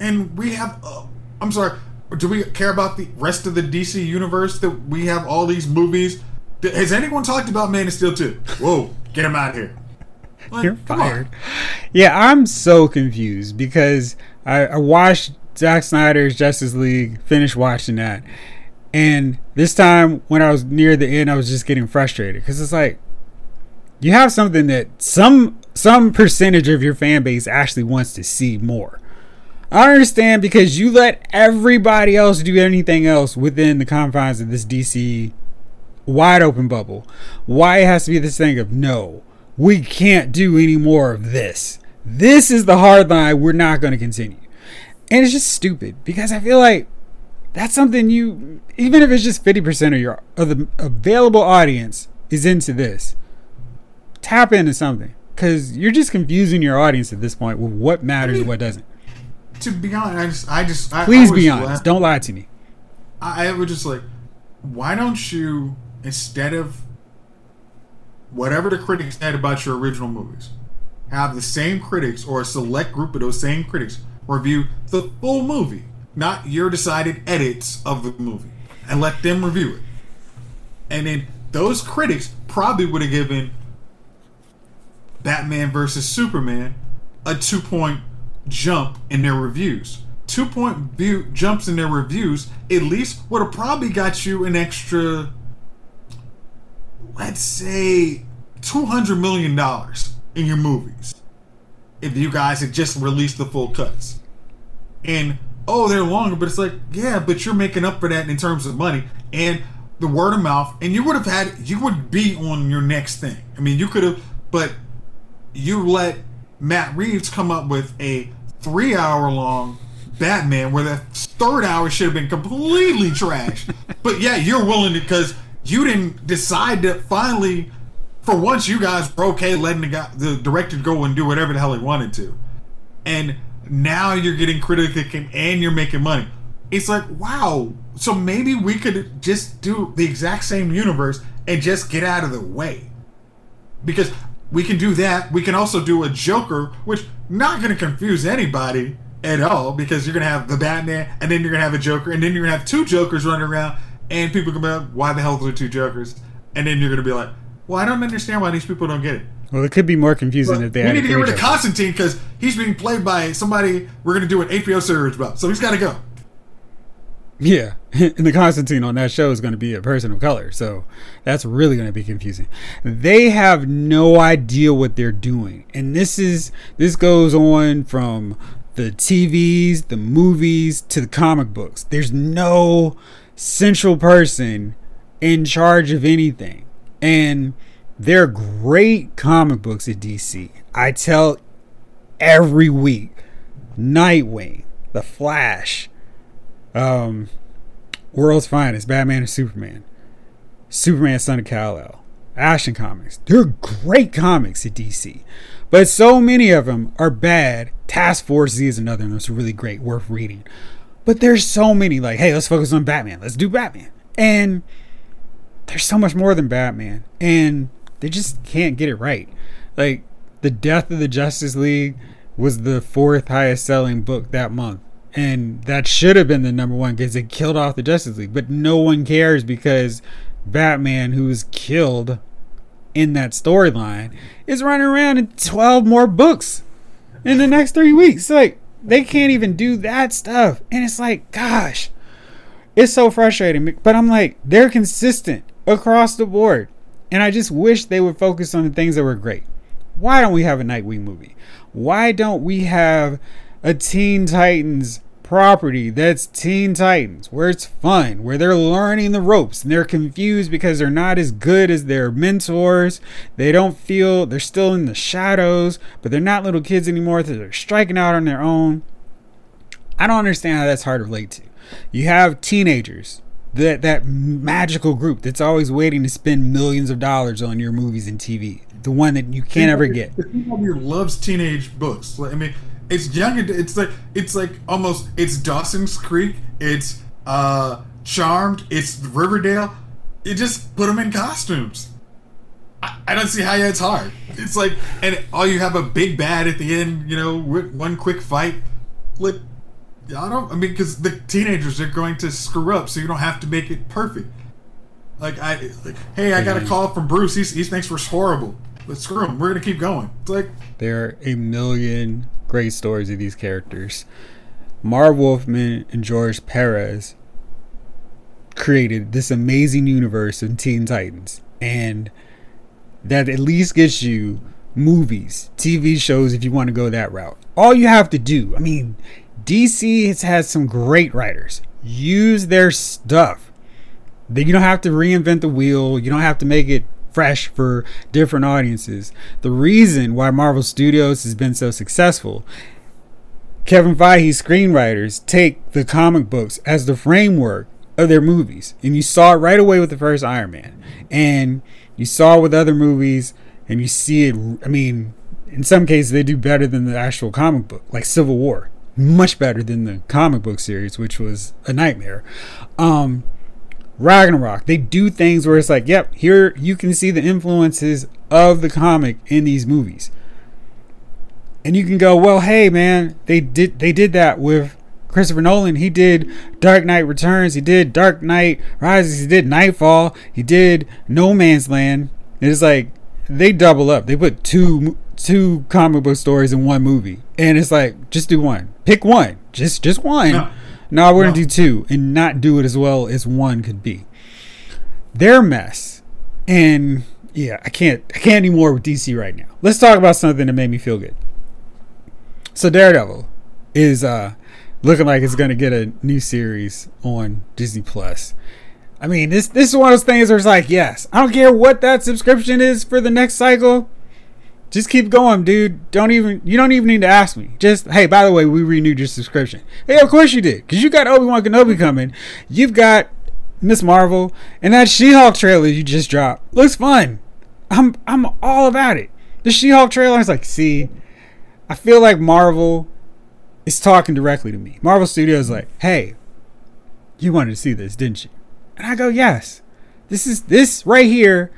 and we have. Uh, I'm sorry. Do we care about the rest of the DC universe that we have all these movies? Has anyone talked about Man of Steel 2? Whoa, get him out of here. Like, You're on. fired. Yeah, I'm so confused because I, I watched Zack Snyder's Justice League, finished watching that, and this time when I was near the end, I was just getting frustrated because it's like you have something that some some percentage of your fan base actually wants to see more. I don't understand because you let everybody else do anything else within the confines of this DC wide open bubble. Why it has to be this thing of no, we can't do any more of this. This is the hard line. We're not going to continue. And it's just stupid because I feel like that's something you, even if it's just 50% of your, of the available audience is into this, tap into something because you're just confusing your audience at this point with what matters and what doesn't. To be honest, I just, I just, I, Please I be honest. laugh- Don't lie to me. I, I was just like, why don't you instead of whatever the critics said about your original movies, have the same critics or a select group of those same critics review the full movie, not your decided edits of the movie, and let them review it. And then those critics probably would have given Batman versus Superman a two point jump in their reviews. Two point view jumps in their reviews at least would have probably got you an extra, let's say, two hundred million dollars in your movies if you guys had just released the full cuts. And oh, they're longer, but it's like, yeah, but you're making up for that in terms of money and the word of mouth, and you would have had, you would be on your next thing. I mean, you could have, but you let Matt Reeves come up with a three hour long Batman where the third hour should have been completely trashed. but yeah, you're willing to because you didn't decide to finally for once you guys were okay letting the guy, the director go and do whatever the hell he wanted to, and now you're getting critical and you're making money. It's like wow. So maybe we could just do the exact same universe and just get out of the way, because we can do that. We can also do a Joker, which not going to confuse anybody at all, because you're going to have the Batman, and then you're going to have a Joker, and then you're going to have two Jokers running around, and people can be like, "Why the hell are there two Jokers?" And then you're going to be like, well, I don't understand why these people don't get it. Well, it could be more confusing but if they. We need to get rid of Constantine because he's being played by somebody we're going to do an HBO series about, so he's got to go. Yeah, and the Constantine on that show is going to be a person of color, so that's really going to be confusing. They have no idea what they're doing, and this is this goes on from the TVs, the movies to the comic books. There's no central person in charge of anything. And they're great comic books at DC. I tell every week Nightwing, The Flash, um, World's Finest, Batman and Superman, Superman Son of Kal-El, Action Comics. They're great comics at DC. But so many of them are bad. Task Force Z is another one that's really great, worth reading. But there's so many, like, hey, let's focus on Batman. Let's do Batman. And there's so much more than Batman, and they just can't get it right. Like the death of the Justice League was the fourth highest selling book that month. And that should have been the number one because it killed off the Justice League. But no one cares because Batman, who was killed in that storyline, is running around in 12 more books in the next three weeks. Like, they can't even do that stuff. And it's like, gosh, it's so frustrating. But I'm like, they're consistent across the board. And I just wish they would focus on the things that were great. Why don't we have a Nightwing movie? Why don't we have a Teen Titans property that's Teen Titans, where it's fun, where they're learning the ropes and they're confused because they're not as good as their mentors. They don't feel they're still in the shadows, but they're not little kids anymore, so they're striking out on their own. I don't understand how that's hard to relate to. You have teenagers that that magical group that's always waiting to spend millions of dollars on your movies and TV. The one that you can't ever get. Who loves teenage books. I mean, it's young. It's like it's like almost it's Dawson's Creek. It's uh Charmed. It's Riverdale. You just put them in costumes. I, I don't see how it's hard. It's like and all you have a big bad at the end. You know, one quick fight. Like I don't. I mean, because the teenagers are going to screw up, so you don't have to make it perfect. Like I, like, hey, I got a call from Bruce. He's, he thinks we're horrible. Let's screw him. We're gonna keep going. It's like there are a million great stories of these characters. Marv Wolfman and George Perez created this amazing universe of Teen Titans, and that at least gets you movies, TV shows if you want to go that route. All you have to do, I mean, DC has had some great writers. Use their stuff. You don't have to reinvent the wheel. You don't have to make it fresh for different audiences. The reason why Marvel Studios has been so successful, Kevin Feige's screenwriters take the comic books as the framework of their movies. And you saw it right away with the first Iron Man. And you saw it with other movies and you see it I mean, in some cases they do better than the actual comic book, like Civil War much better than the comic book series, which was a nightmare. Um, Ragnarok, they do things where it's like, yep, here you can see the influences of the comic in these movies. And you can go, well, hey man, they did they did that with Christopher Nolan. He did Dark Knight Returns. He did Dark Knight Rises. He did Knightfall. He did No Man's Land. It's like they double up. They put two two comic book stories in one movie, and it's like just do one. Pick one. Just just one. No, we're no. gonna do two, and not do it as well as one could be. They're a mess, and yeah, I can't I can't anymore with DC right now. Let's talk about something that made me feel good. So Daredevil is uh looking like it's gonna get a new series on Disney Plus. I mean, this this is one of those things where it's like, yes, I don't care what that subscription is for the next cycle. Just keep going, dude. Don't even you don't even need to ask me. Just hey, by the way, we renewed your subscription. Hey, of course you did, because you got Obi Wan Kenobi coming. You've got Ms. Marvel, and that She-Hulk trailer you just dropped looks fun. I'm I'm all about it. The She-Hulk trailer is like, see, I feel like Marvel is talking directly to me. Marvel Studios like, hey, you wanted to see this, didn't you? And I go, yes. This is this right here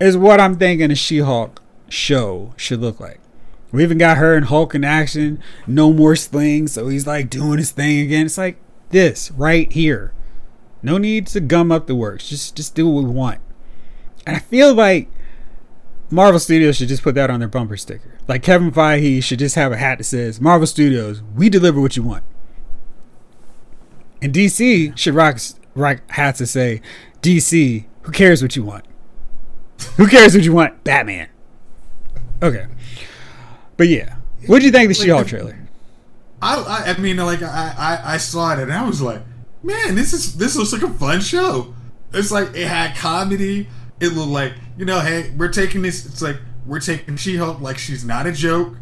is what I'm thinking a She-Hulk show should look like. We even got her and Hulk in action. No more slings, so he's like doing his thing again. It's like this right here. No need to gum up the works. Just just do what we want. And I feel like Marvel Studios should just put that on their bumper sticker. Like Kevin Feige should just have a hat that says Marvel Studios, we deliver what you want. And DC should rock, rock hats that say DC, who cares what you want? who cares what you want? Batman. Okay. But yeah. What do you think of the like, She-Hulk trailer? I, I, I mean like I, I I saw it and I was like, man, this is this looks like a fun show. It's like it had comedy. It looked like you know, hey, we're taking this. It's like we're taking She-Hulk like she's not a joke.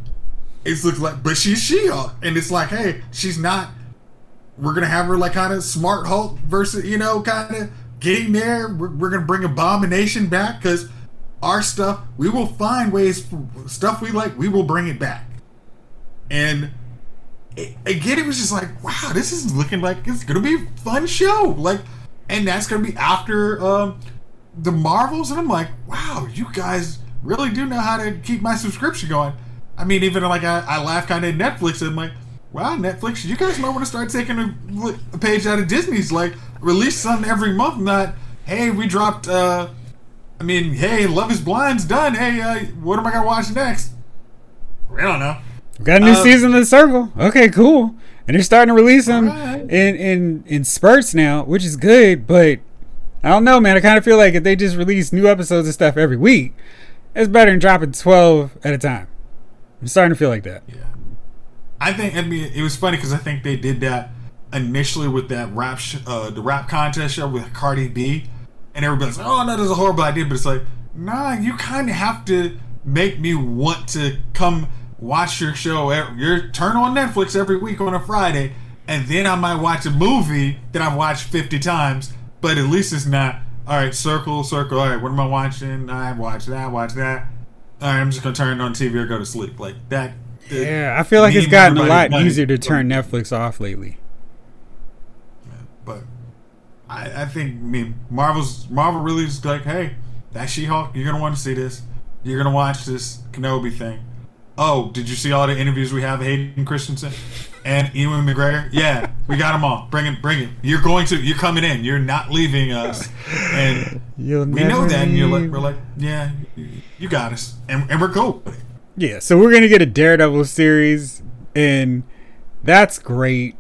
It looks like, but she's She-Hulk, and it's like, hey, she's not. We're gonna have her like kind of smart Hulk versus you know, kind of getting there. We're, we're gonna bring Abomination back because our stuff. We will find ways. For stuff we like, we will bring it back. And it, again, it was just like, wow, this is looking like it's gonna be a fun show. Like, and that's gonna be after. Um, the Marvels, and I'm like, wow, you guys really do know how to keep my subscription going. I mean, even like I, I laugh kind of at Netflix, and I'm like, wow, Netflix, you guys might want to start taking a, a, page out of Disney's, like release something every month, not hey, we dropped. uh I mean, hey, Love Is Blind's done. Hey, uh, what am I gonna watch next? I don't know. got a new uh, season of The Circle. Okay, cool. And they're starting to release them right. in in in spurts now, which is good, but I don't know, man. I kind of feel like if they just release new episodes of stuff every week, it's better than dropping 12 at a time. I'm starting to feel like that. Yeah. I think, I mean, it was funny because I think they did that initially with that rap, sh- uh, the rap contest show with Cardi B. And everybody's like, oh, no, that's a horrible idea. But it's like, nah, you kind of have to make me want to come watch your show. Your turn on Netflix every week on a Friday. And then I might watch a movie that I've watched 50 times but at least it's not all right. Circle, circle. All right, what am I watching? I watch that. Watch that. All right, I'm just gonna turn it on TV or go to sleep like that. Yeah, I feel like it's gotten a lot easier to turn Netflix off lately. I, I think I mean Marvel's Marvel really is like, hey, that She-Hulk, you're gonna want to see this. You're gonna watch this Kenobi thing. Oh, did you see all the interviews we have Hayden Christensen? and Ewan McGregor. Yeah, we got them all. Bring it, bring it. You're going to, you're coming in. You're not leaving us. And You'll we know that. And you're like, we're like, yeah, you got us, and, and we're cool. Yeah, so we're gonna get a Daredevil series, and that's great.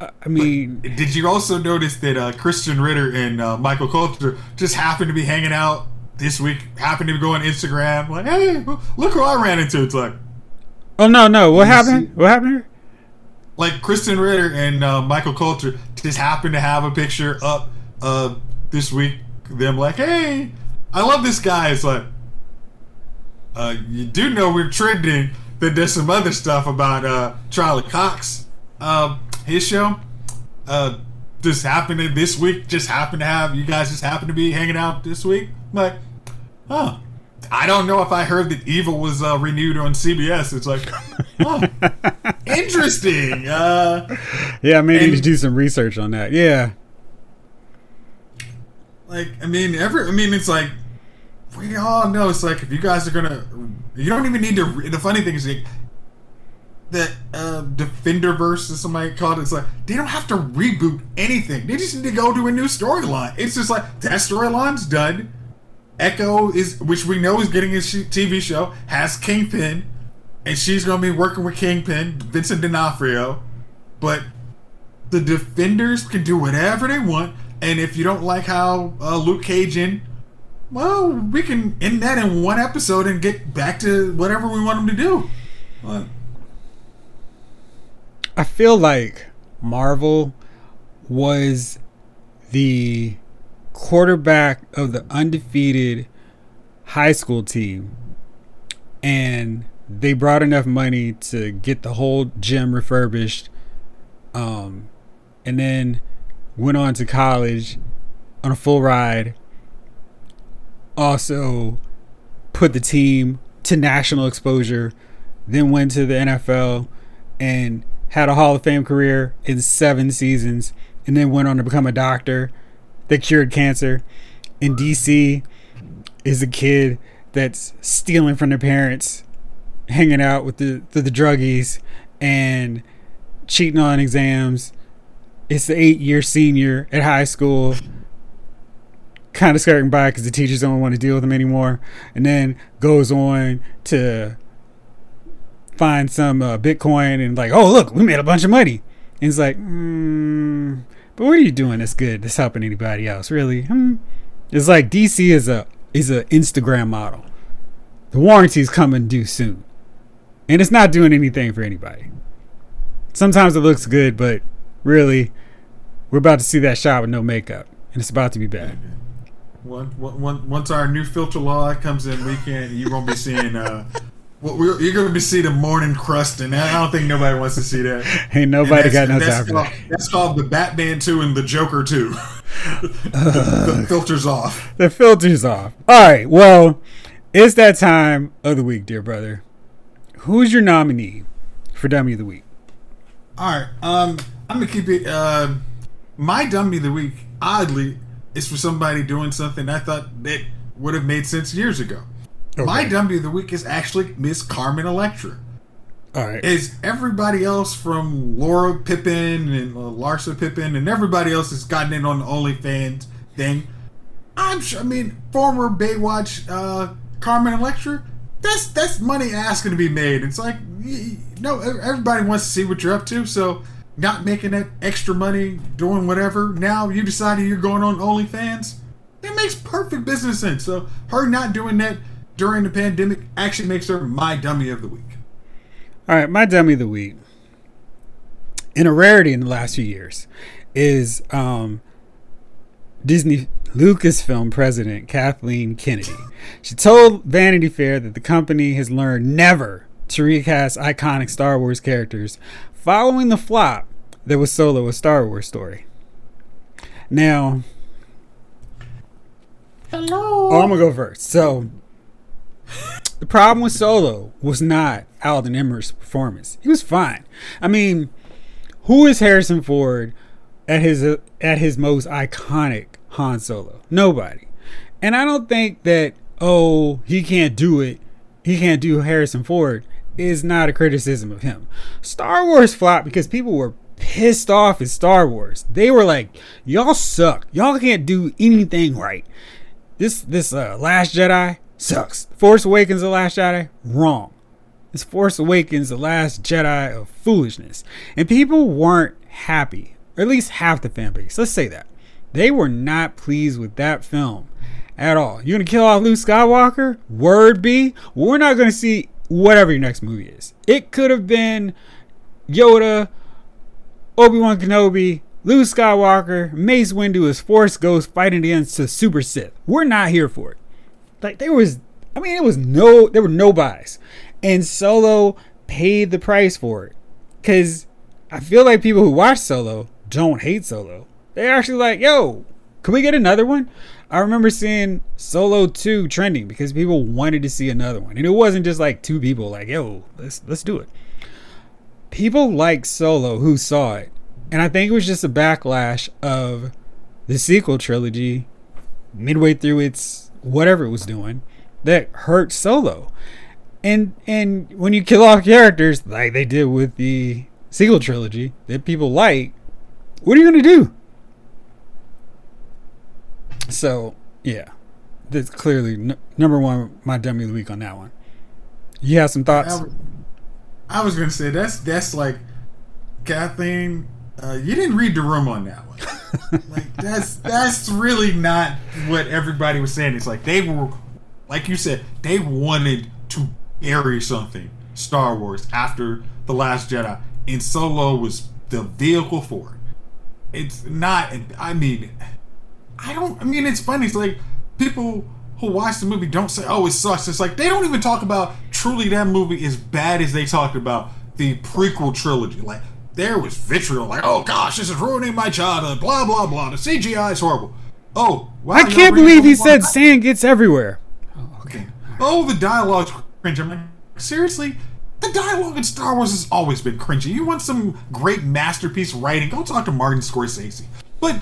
I mean, did you also notice that uh, Krysten Ritter and uh, Michael Colter just happened to be hanging out this week? Happened to go on Instagram, like, hey, look who I ran into. It's like, oh no, no, what happened? See? What happened here? like Krysten Ritter and uh, Michael Colter just happened to have a picture up uh, this week. Them like, hey, I love this guy. It's like, uh, you do know we're trending that there's some other stuff about uh, Charlie Cox, uh, his show. Uh, just happened to this week. Just happened to have you guys just happened to be hanging out this week. I'm like, oh, I don't know if I heard that Evil was uh, renewed on CBS. It's like, oh, interesting. Uh, yeah, maybe to do some research on that. Yeah. Like, I mean, every, I mean, it's like we all know. It's like if you guys are gonna, you don't even need to. The funny thing is, like, that uh, Defenderverse, as somebody called it, it's like they don't have to reboot anything. They just need to go to a new storyline. It's just like that storyline's done. Echo is, which we know is getting a TV show, has Kingpin, and she's going to be working with Kingpin, Vincent D'Onofrio. But the Defenders can do whatever they want, and if you don't like how uh, Luke Cage in, well, we can end that in one episode and get back to whatever we want them to do. I feel like Marvel was the quarterback of the undefeated high school team. And they brought enough money to get the whole gym refurbished um, and then went on to college on a full ride. Also put the team to national exposure then went to the NFL and had a Hall of Fame career in seven seasons and then went on to become a doctor that cured cancer. In DC is a kid that's stealing from their parents, hanging out with the the, the druggies, and cheating on exams. It's the eight year senior at high school, kind of skirting by because the teachers don't want to deal with him anymore, and then goes on to find some uh, Bitcoin and like, oh look, we made a bunch of money. And it's like, mm, but what are you doing that's good that's helping anybody else? Really? Hmm. It's like DC is a is a Instagram model. The warranty's coming due soon. And it's not doing anything for anybody. Sometimes it looks good, but really, we're about to see that shot with no makeup. And it's about to be bad. Once our new filter law comes in, we can you won't be seeing uh, well, you're going to be seeing the morning crust, and I don't think nobody wants to see that. Ain't nobody got no time for that. That's called the Batman 2 and the Joker 2. the, the filter's off. The filter's off. All right, well, it's that time of the week, dear brother. Who's your nominee for Dummy of the Week? All right, um, I'm going to keep it. Uh, my Dummy of the Week, oddly, is for somebody doing something I thought that would have made sense years ago. Okay. My dummy of the week is actually Miss Carmen Electra. All right. Is everybody else from Laura Pippen and uh, Larsa Pippen and everybody else has gotten in on the OnlyFans thing? I'm sure. I mean, former Baywatch uh, Carmen Electra. That's that's money asking to be made. It's like no, everybody wants to see what you're up to. So not making that extra money doing whatever. Now you decided you're going on OnlyFans. It makes perfect business sense. So her not doing that during the pandemic actually makes her my dummy of the week. All right, my dummy of the week, in a rarity in the last few years, is um, Disney Lucasfilm president Kathleen Kennedy. She told Vanity Fair that the company has learned never to recast iconic Star Wars characters following the flop that was Solo a Star Wars story. Now, hello. Oh, I'm gonna go first. So, the problem with Solo was not Alden Ehrenreich's performance. He was fine. I mean, who is Harrison Ford at his uh, at his most iconic Han Solo? Nobody. And I don't think that oh he can't do it. He can't do Harrison Ford is not a criticism of him. Star Wars flopped because people were pissed off at Star Wars. They were like, "Y'all suck. Y'all can't do anything right." This this uh, Last Jedi sucks. Force Awakens The Last Jedi, wrong. It's Force Awakens The Last Jedi of foolishness. And people weren't happy, or at least half the fan base. Let's say that. They were not pleased with that film at all. You're gonna kill off Luke Skywalker? Word be, we're not gonna see whatever your next movie is. It could have been Yoda, Obi Wan Kenobi, Luke Skywalker, Mace Windu as Force Ghost fighting against the Super Sith. We're not here for it like there was I mean it was no there were no buys. And Solo paid the price for it. Cause I feel like people who watch Solo don't hate Solo. They're actually like, yo, can we get another one? I remember seeing Solo 2 trending because people wanted to see another one. And it wasn't just like two people like, yo, let's let's do it. People like Solo who saw it. And I think it was just a backlash of the sequel trilogy midway through its whatever it was doing that hurt Solo. And and when you kill off characters like they did with the sequel trilogy that people like, what are you gonna do? So yeah, that's clearly n- number one my dummy of the week on that one. You have some thoughts? I, was- I was gonna say that's that's like Kathleen. Uh, you didn't read the room on that one. like that's that's really not what everybody was saying. It's like they were, like you said, they wanted to bury something Star Wars after the Last Jedi, and Solo was the vehicle for it. It's not. I mean, I don't. I mean, it's funny. It's like people who watch the movie don't say, "Oh, it sucks." It's like they don't even talk about truly that movie as bad as they talked about the prequel trilogy. Like there was vitriol, like, "Oh gosh, this is ruining my childhood." Blah blah blah. The CGI is horrible. Oh, wow, I can't believe he Obi-Wan? said sand gets everywhere. Oh, Okay. Oh, the dialogue's cringe. I'm like, seriously? The dialogue in Star Wars has always been cringy. You want some great masterpiece writing? Go talk to Martin Scorsese. But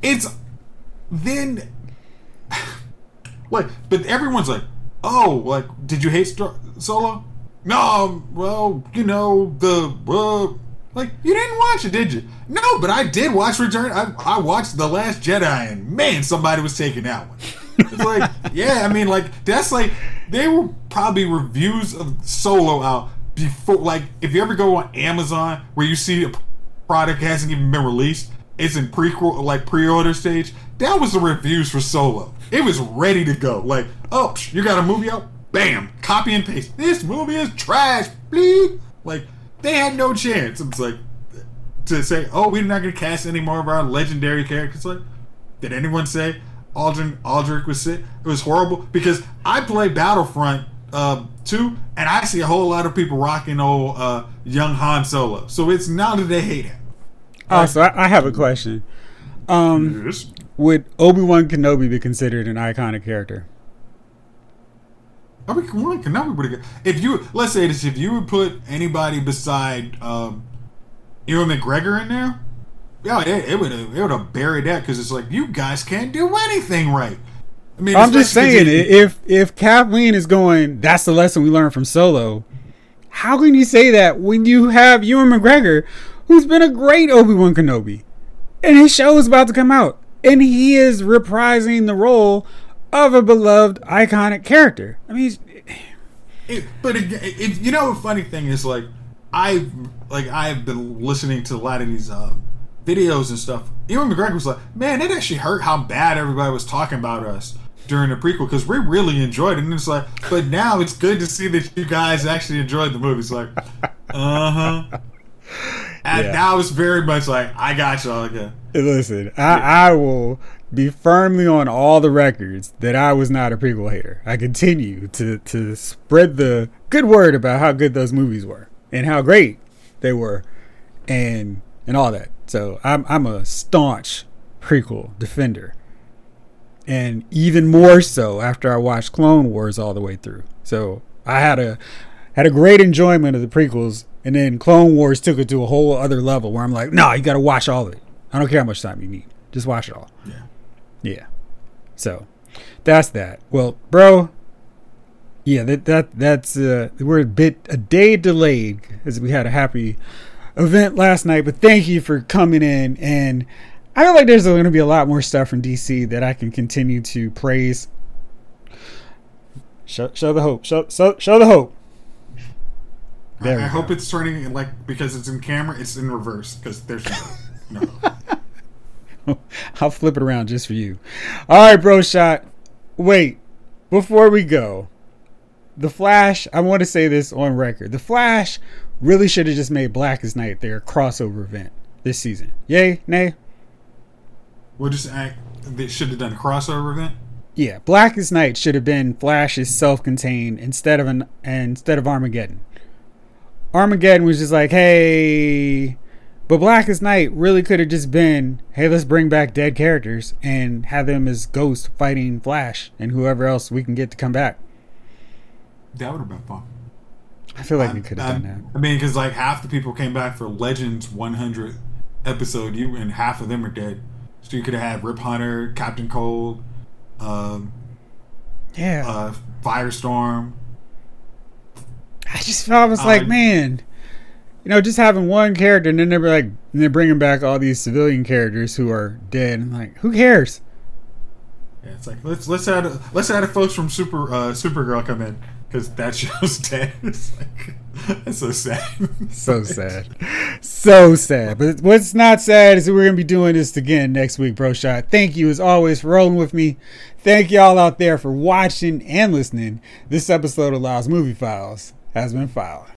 it's then like, but everyone's like, oh, like, did you hate Star- Solo? No, well, you know the uh, like you didn't watch it, did you? No, but I did watch Return. I, I watched the Last Jedi, and man, somebody was taking that one. It's like, yeah, I mean, like that's like they were probably reviews of Solo out before. Like, if you ever go on Amazon where you see a product hasn't even been released, it's in prequel like pre-order stage. That was the reviews for Solo. It was ready to go. Like, oh, you got a movie out? Bam, copy and paste. This movie is trash. Bleep. Like, they had no chance. It's like to say, oh, we're not gonna cast any more of our legendary characters. Like, did anyone say Aldrin Aldrich was sick? It was horrible because I play Battlefront uh, 2 and I see a whole lot of people rocking old uh, young Han Solo. So it's not that they hate him. Oh, so I, I have a question. Um, Yes. would Obi Wan Kenobi be considered an iconic character? Obi Wan Kenobi would have. If you let's say this, if you would put anybody beside um, Ewan McGregor in there, yeah, it, it would have it would have buried that because it's like you guys can't do anything right. I mean, I'm just saying saying, 'cause i- you- if if Kathleen is going, that's the lesson we learned from Solo. How can you say that when you have Ewan McGregor, who's been a great Obi Wan Kenobi, and his show is about to come out, and he is reprising the role of a beloved, iconic character? I mean, It, but it, it, you know, a funny thing is like I like I've been listening to a lot of these uh, videos and stuff. Ewan McGregor was like, "Man, it actually hurt how bad everybody was talking about us during the prequel because we really enjoyed it." And it's like, but now it's good to see that you guys actually enjoyed the movie. It's like, uh huh. And Yeah. now it's very much like, I got y'all again. Listen, I, I will be firmly on all the records that I was not a prequel hater. I continue to, to spread the good word about how good those movies were and how great they were and and all that. So I'm I'm a staunch prequel defender. And even more so after I watched Clone Wars all the way through. So I had a had a great enjoyment of the prequels, and then Clone Wars took it to a whole other level where I'm like, no, you got to watch all of it. I don't care how much time you need, just watch it all. Yeah. Yeah. So that's that. Well, bro. Yeah, that that that's uh we're a bit a day delayed as we had a happy event last night, but thank you for coming in and I feel like there's going to be a lot more stuff from DC that I can continue to praise. Show, show the hope. Show, show, show the hope. I, There I we hope it's turning like because it's in camera, it's in reverse because there's no. I'll flip it around just for you. All right, bro. Shot. Wait, before we go, the Flash. I want to say this on record. The Flash really should have just made Blackest Night their crossover event this season. Yay, nay. We'll just act. They should have done a crossover event. Yeah, Blackest Night should have been Flash's self-contained instead of an instead of Armageddon. Armageddon was just like, hey, but Blackest Night really could have just been, hey, let's bring back dead characters and have them as Ghost fighting Flash and whoever else we can get to come back. That would have been fun. I feel like we I'm- could have done that. I mean, because like half the people came back for Legends 100 episode, you and half of them are dead. So you could have had Rip Hunter, Captain Cold, um. Yeah, uh, Firestorm. I just felt I was like, Uh, man, you know, just having one character and then they're like, and they're bringing back all these civilian characters who are dead. And like, who cares? Yeah, it's like let's let's add let's add folks from Super uh, Supergirl come in because that show's dead. It's like that's so sad. So sad. So sad. But what's not sad is that we're going to be doing this again next week, Bro Shot. Thank you, as always, for rolling with me. Thank y'all out there for watching and listening. This episode of Lyle's Movie Files has been filed.